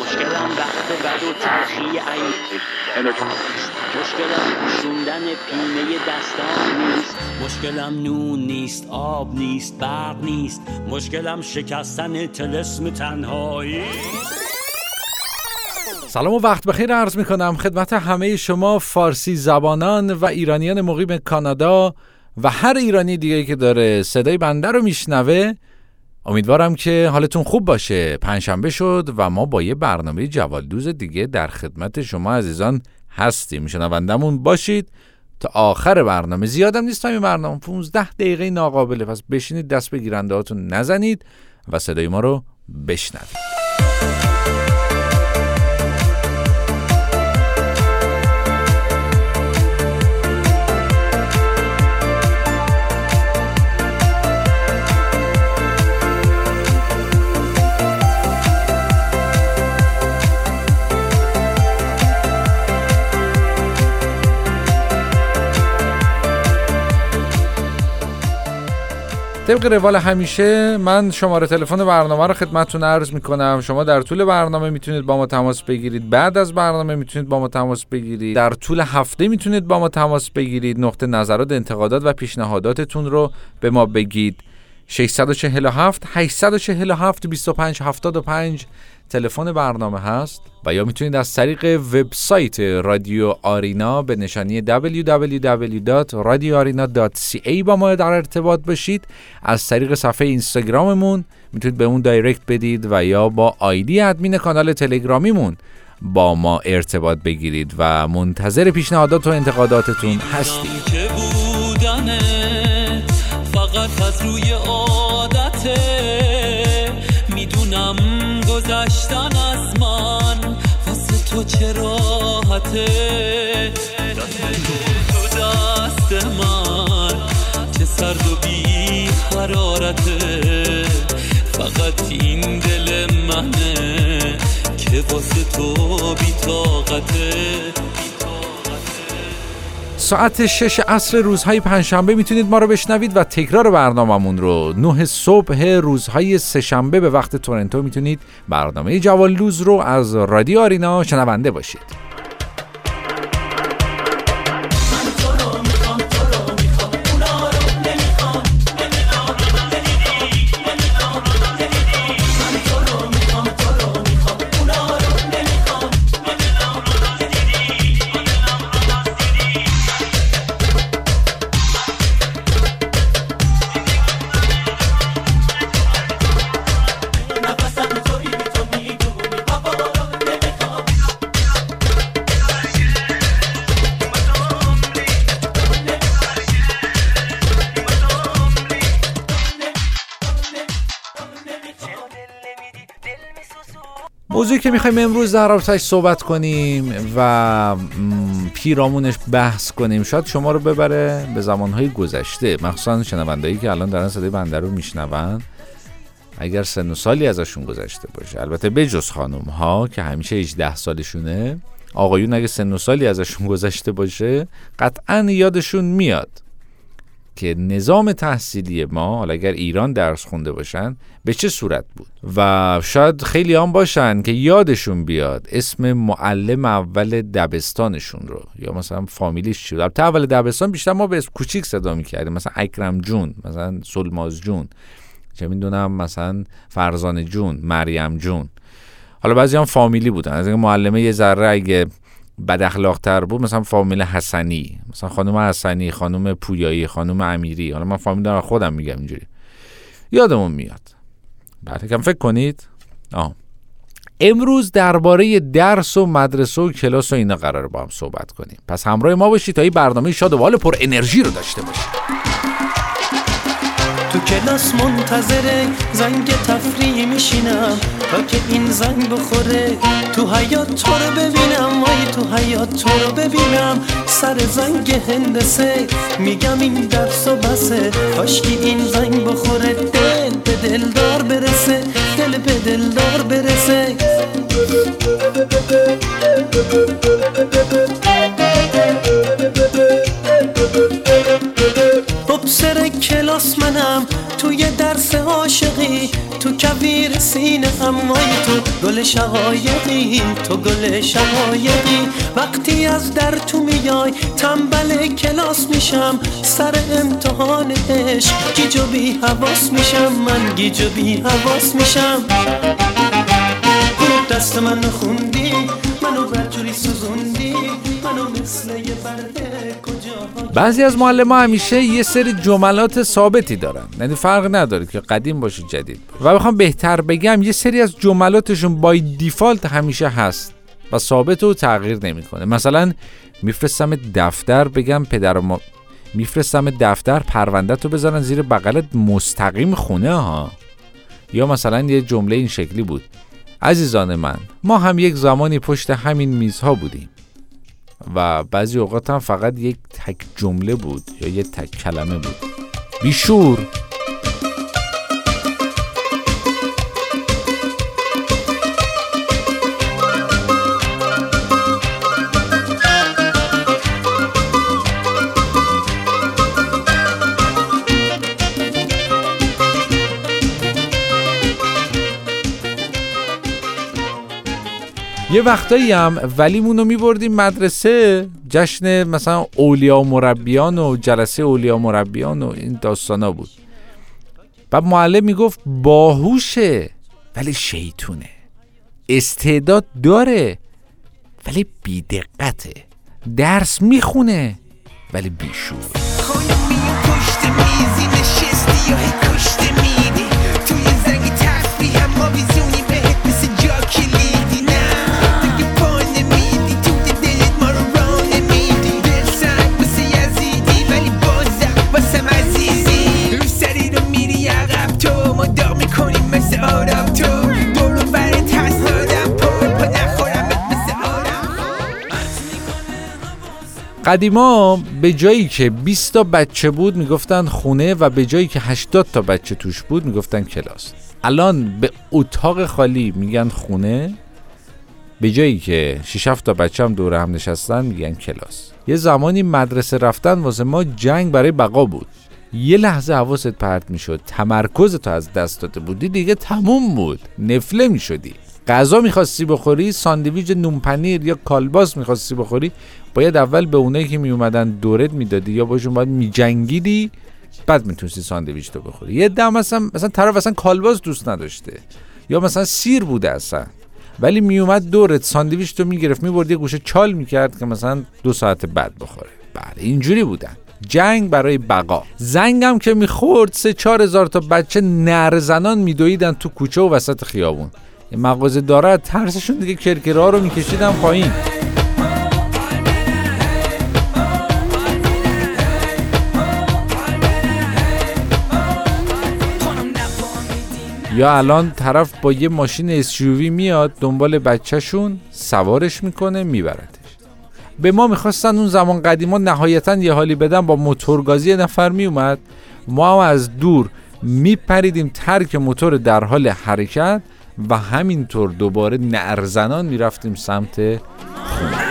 مشکلم وقت بد و تلخی این مشکلم پوشوندن پینه دستان نیست. مشکلم نون نیست آب نیست برق نیست. مشکلم شکستن تلسم تنهایی. سلام و وقت بخیر عرض می کنم خدمت همه شما فارسی زبانان و ایرانیان مقیم کانادا و هر ایرانی دیگه که داره صدای بنده رو میشنوه. امیدوارم که حالتون خوب باشه. پنجشنبه شد و ما با یه برنامه جوالدوز دیگه در خدمت شما عزیزان هستیم. شنوندمون باشید. تا آخر برنامه زیادم نیست این برنامه. 15 دقیقه ناقابله پس بشینید دست به گیرنده هاتون نزنید و صدای ما رو بشنوید. طبق روال همیشه من شماره تلفن برنامه رو خدمتتون عرض می‌کنم. شما در طول برنامه می‌تونید با ما تماس بگیرید. بعد از برنامه می‌تونید با ما تماس بگیرید. در طول هفته می‌تونید با ما تماس بگیرید. نقطه نظرات انتقادات و پیشنهاداتتون رو به ما بگید. 647 847 25 75 تلفن برنامه هست و یا می‌تونید از طریق وبسایت رادیو آرینا به نشانی www.radioarena.ca با ما در ارتباط باشید. از طریق صفحه اینستاگراممون می‌تونید به اون دایرکت بدید و یا با آیدی ادمین کانال تلگرامیمون با ما ارتباط بگیرید و منتظر پیشنهادات و انتقاداتتون هستیم. فقط از روی گذشتن از من واسه تو چه راحته؟ تو دست من چه سرد و بی حرارته. فقط این دل منه که واسه تو بی طاقته. ساعت 6 عصر روزهای پنجشنبه می‌تونید ما رو بشنوید و تکرار برنامهمون رو. 9 صبح روزهای سهشنبه به وقت تورنتو می‌تونید برنامه جوالوز رو از رادیو آرینا شنونده باشید. موضوعی که می‌خوایم امروز در رابطهش صحبت کنیم و پیرامونش بحث کنیم شاید شما رو ببره به زمانهای گذشته. مخصوصا شنوندهایی که الان دارن صدای بنده رو میشنون. اگر سن و سالی ازشون گذشته باشه. البته بجز خانم ها که همیشه 18 سالشونه. آقایون اگه سن و سالی ازشون گذشته باشه قطعا یادشون میاد. که نظام تحصیلی ما حالا اگر ایران درس خونده باشن به چه صورت بود؟ و شاید خیلی هم باشن که یادشون بیاد اسم معلم اول دبستانشون رو یا مثلا فامیلیش چی بود؟ اول دبستان بیشتر ما به اسم کوچیک صدا می‌کردیم مثلا اکرم جون مثلا سلماز جون چه می‌دونم مثلا فرزان جون مریم جون. حالا بعضی هم فامیلی بودن از اینکه معلمه یه ذره اگه بد اخلاق تر بود مثلا فامیل حسنی مثلا خانم حسنی خانم پویایی خانم امیری. حالا من فامیل دارم خودم میگم اینجوری. یادمون میاد. بعد کم فکر کنید. آه. امروز درباره درس و مدرسه و کلاس و اینا قرار با هم صحبت کنیم. پس همراه ما باشید تا این برنامه شاد و پر انرژی رو داشته باشید. تو کلاس منتظره زنگ تفریح میشینم تا که این زنگ بخوره. تو حیات تو رو ببینم وای تو حیات تو رو ببینم. سر زنگ هندسه میگم این درس و بسه. کاشکی این امای تو گل شقایقی تو گل شقایقی. وقتی از در تو میای تنبل کلاس میشم. سر امتحان عشق گیج و بی حواس میشم. من گیج و بی حواس میشم دست من خوندی منو برجوری سوزوندی. بعضی از معلم همیشه یه سری جملات ثابتی دارن. یعنی فرق نداره که قدیم باشه جدید و بخوام بهتر بگم یه سری از جملاتشون بای دیفالت همیشه هست و ثابت و تغییر نمی‌کنه. مثلا میفرستم دفتر بگم پدر ما میفرستم دفتر پرونده تو بذارن زیر بغلت مستقیم خونه ها. یا مثلا یه جمله این شکلی بود. عزیزان من ما هم یک زمانی پشت همین میزها بودیم. و بعضی اوقات هم فقط یک تک جمله بود یا یک تک کلمه بود. بیشور! یه وقتایی هم ولیمون رو میبردیم مدرسه جشن مثلا اولیا و مربیان و جلسه اولیا و مربیان و این داستانا بود. و معلم می‌گفت باهوشه ولی شیطونه. استعداد داره ولی بیدقته. درس می‌خونه ولی بیشور قدیما به جایی که 20 تا بچه بود می‌گفتن خونه و به جایی که 80 تا بچه توش بود می‌گفتن کلاس. الان به اتاق خالی میگن خونه به جایی که 6 تا بچه هم دور هم نشستن میگن کلاس. یه زمانی مدرسه رفتن واسه ما جنگ برای بقا بود. یه لحظه حواست پرت می‌شد. تمرکز تو از دست داده بودی دیگه تموم بود. نفله می‌شدی. غذا می‌خواستی بخوری ساندویچ نونپنیر یا کالباس می‌خواستی بخوری باید اول به اونایی که میومدن دورت می‌دادی یا باشون باید میجنگیدی بعد می‌تونستی ساندویچ تو بخوری. یه دم مثلا مثلا طرف اصلا کالباس دوست نداشته یا مثلا سیر بوده اصلا. ولی میومد دورت ساندویچ تو می‌گرفت می‌برد یه گوشه چال می‌کرد که مثلا دو ساعت بعد بخوره. بله اینجوری بودن. جنگ برای بقا. زنگم که می‌خورد سه چهار هزار تا بچه نرزنان میدویدن تو کوچه و وسط خیابون. مغازه داره ترسشون دیگه کرکرها رو میکشیدن پایین. یا الان طرف با یه ماشین SUV میاد دنبال بچهشون سوارش می‌کنه میبردش به ما می‌خواستن اون زمان قدیما نهایتا یه حالی بدن با موتورگازی نفر میومد ما هم از دور میپریدیم ترک موتور در حال حرکت. و همینطور دوباره نرزنان می‌رفتیم سمت خونه.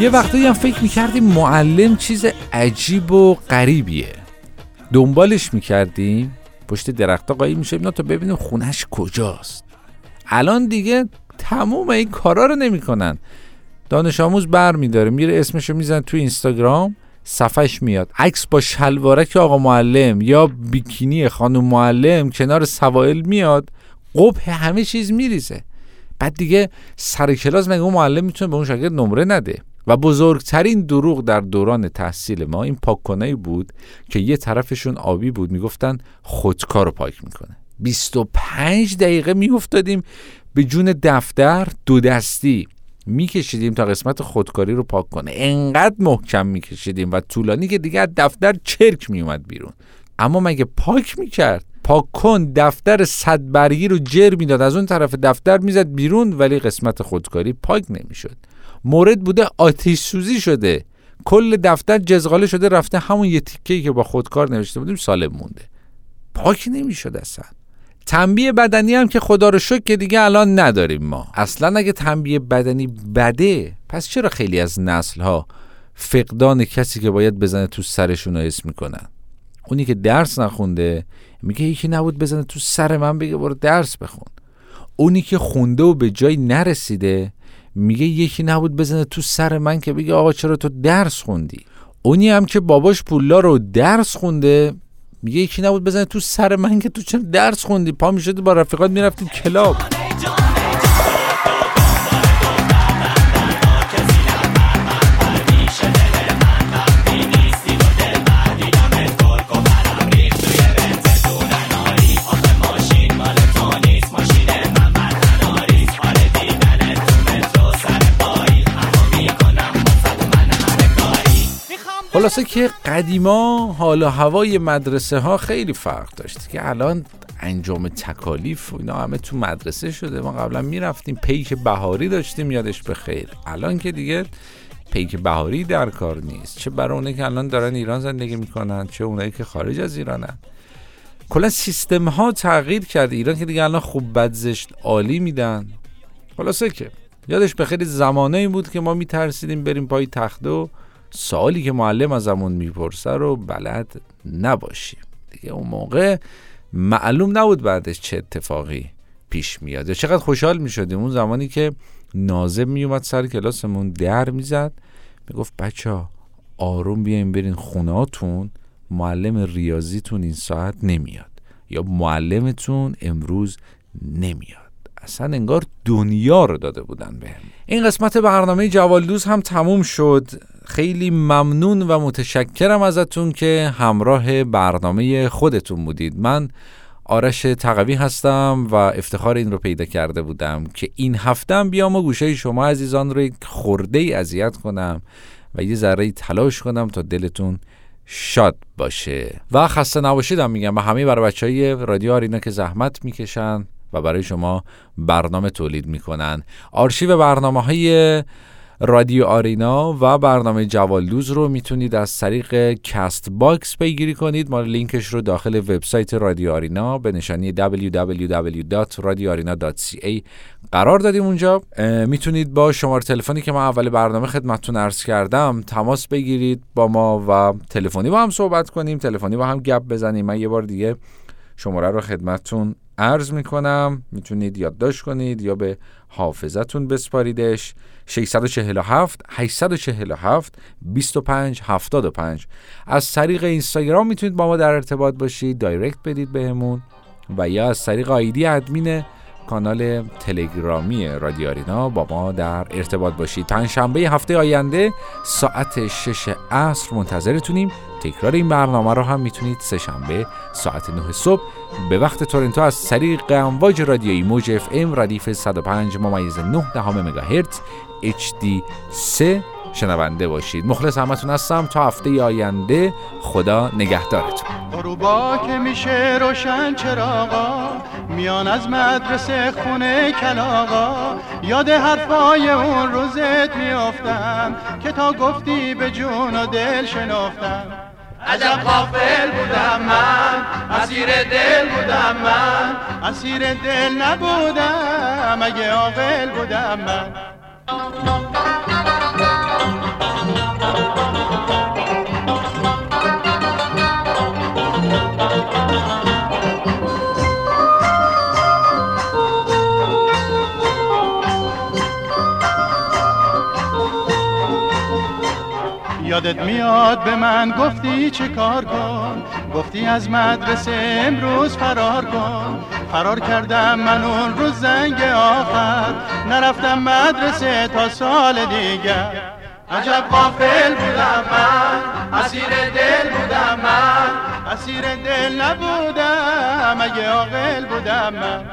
یه وقتایی هم فکر می‌کردیم معلم چیز عجیب و غریبیه. دنبالش می‌کردیم. پشت درخت قایم میشه اینا تا ببینیم خونش کجاست. الان دیگه تموم این کارا رو نمی‌کنن. دانش آموز بر میداره میره اسمشو میزن تو اینستاگرام صفحش میاد. عکس با شلوارک آقا معلم یا بیکینی خانم معلم کنار سوائل میاد قبه همه چیز میریزه. بعد دیگه سر کلاس مگه اون معلم می‌تونه به اون شاگرد نمره نده؟ و بزرگترین دروغ در دوران تحصیل ما این پاک بود که یه طرفشون آبی بود می‌گفتن خودکار رو پاک می‌کنه. 25 دقیقه میافتادیم به جون دفتر دو دستی. میکشیدیم تا قسمت خودکاری رو پاک کنه. انقدر محکم میکشیدیم و طولانی که دیگه از دفتر چرک میومد بیرون. اما مگه پاک می‌کرد؟ پاک کن دفتر صد برگی رو جر می‌داد. از اون طرف دفتر می‌زد بیرون ولی قسمت خودکاری پاک نمی‌شد. مورد بوده آتیش سوزی شده. کل دفتر جزغاله شده رفته همون یه تیکه که با خودکار نوشته بودیم سالم مونده. پاک نمی‌شد اصلا. تنبیه بدنی هم که خدا رو شکر که دیگه الان نداریم ما. اصلا اگه تنبیه بدنی بده پس چرا خیلی از نسل ها فقدان کسی که باید بزنه تو سرشون رو اسم می‌کنن؟ اونی که درس نخونده میگه یکی نبود بزنه تو سر من بگه برو درس بخون. اونی که خونده و به جای نرسیده میگه یکی نبود بزنه تو سر من که بگه آقا چرا تو درس خوندی؟ اونی هم که باباش پولا رو درس خونده میگه یکی نبود بزنه تو سر من که تو چرا درس خوندی؟ پا می‌شدی با رفیقات می‌رفتی کلاب. خلاصه که قدیما حال و هوای مدرسه ها خیلی فرق داشت که الان انجام تکالیف و اینا همه تو مدرسه شده. ما قبلا می‌رفتیم پیک بهاری داشتیم یادش به خیر. الان که دیگه پیک بهاری در کار نیست. چه برای اونایی که الان دارن ایران زندگی می‌کنن چه اونایی که خارج از ایرانن. کلا سیستم ها تغییر کرده. ایران که دیگه الان خوب بد زشت عالی میدن. خلاصه که یادش به خیلی زمانه بود که ما میترسیدیم بریم پای تخته و سوالی که معلم ازمون می‌پرسه رو بلد نباشیم. دیگه اون موقع معلوم نبود بعدش چه اتفاقی پیش میاد. یا چقدر خوشحال می‌شدیم. اون زمانی که نازم میومد سر کلاسمون در می‌زد. می‌گفت بچه آروم بیاین برین خوناتون معلم ریاضیتون این ساعت نمیاد. یا معلمتون امروز نمیاد. اصلا انگار دنیا رو داده بودن به این قسمت برنامه جوالدوز هم تموم شد. خیلی ممنون و متشکرم ازتون که همراه برنامه خودتون بودید. من آرش تقوی هستم و افتخار این رو پیدا کرده بودم که این هفتم بیام و گوشه شما عزیزان رو خورده ای اذیت کنم و یه ذره تلاش کنم تا دلتون شاد باشه. و خسته نباشیدم میگم و همه برای بچه های رادیو آرینا که زحمت می‌کشن. و برای شما برنامه تولید می‌کنن. آرشیو برنامه های رادیو آرینا و برنامه جوالدوز رو می‌تونید از طریق کست باکس پیگیری کنید. ما لینکش رو داخل وبسایت رادیو آرینا به نشانی www.radioarena.ca قرار دادیم اونجا. می‌تونید با شماره تلفنی که ما اول برنامه خدمتتون عرض کردم تماس بگیرید با ما و تلفنی با هم صحبت کنیم. تلفنی با هم گپ بزنیم. من یه بار دیگه شماره رو خدمتتون عرض می‌کنم می‌تونید یادداشت کنید یا به حافظتون بسپاریدش. 647 847 25 75 از طریق اینستاگرام می‌تونید با ما در ارتباط باشید دایرکت بدید بهمون و یا از طریق آیدی ادمین کانال تلگرامی رادیو آرینا با ما در ارتباط باشید. پنجشنبه هفته آینده ساعت 6 عصر منتظرتونیم. تکرار این برنامه رو هم می‌تونید سه شنبه ساعت 9 صبح به وقت تورنتو از طریق امواج رادیویی موج اف ام ردیف 105 ممیز 9 دهم مگاهرتز HD 3 شنونده باشید. مخلص همتون هستم. تا هفته آینده خدا نگهدارتون. غروبا که میشه روشن چراغا میان از مدرسه خونه کلاغا. یاد حرفای اون روزت میافتم که تا گفتی به جون و دل شنافتم عجب غافل بودم من اسیر دل بودم من. اسیر دل نبودم اگه عاقل بودم من. یادت میاد به من گفتی چه کار کن؟ گفتی از مدرسه امروز فرار کن. فرار کردم من اون روز زنگ آخر. نرفتم مدرسه تا سال دیگر. عجب قافل بودم من. اسیر دل بودم من. اسیر دل نبودم. اگه عاقل بودم من.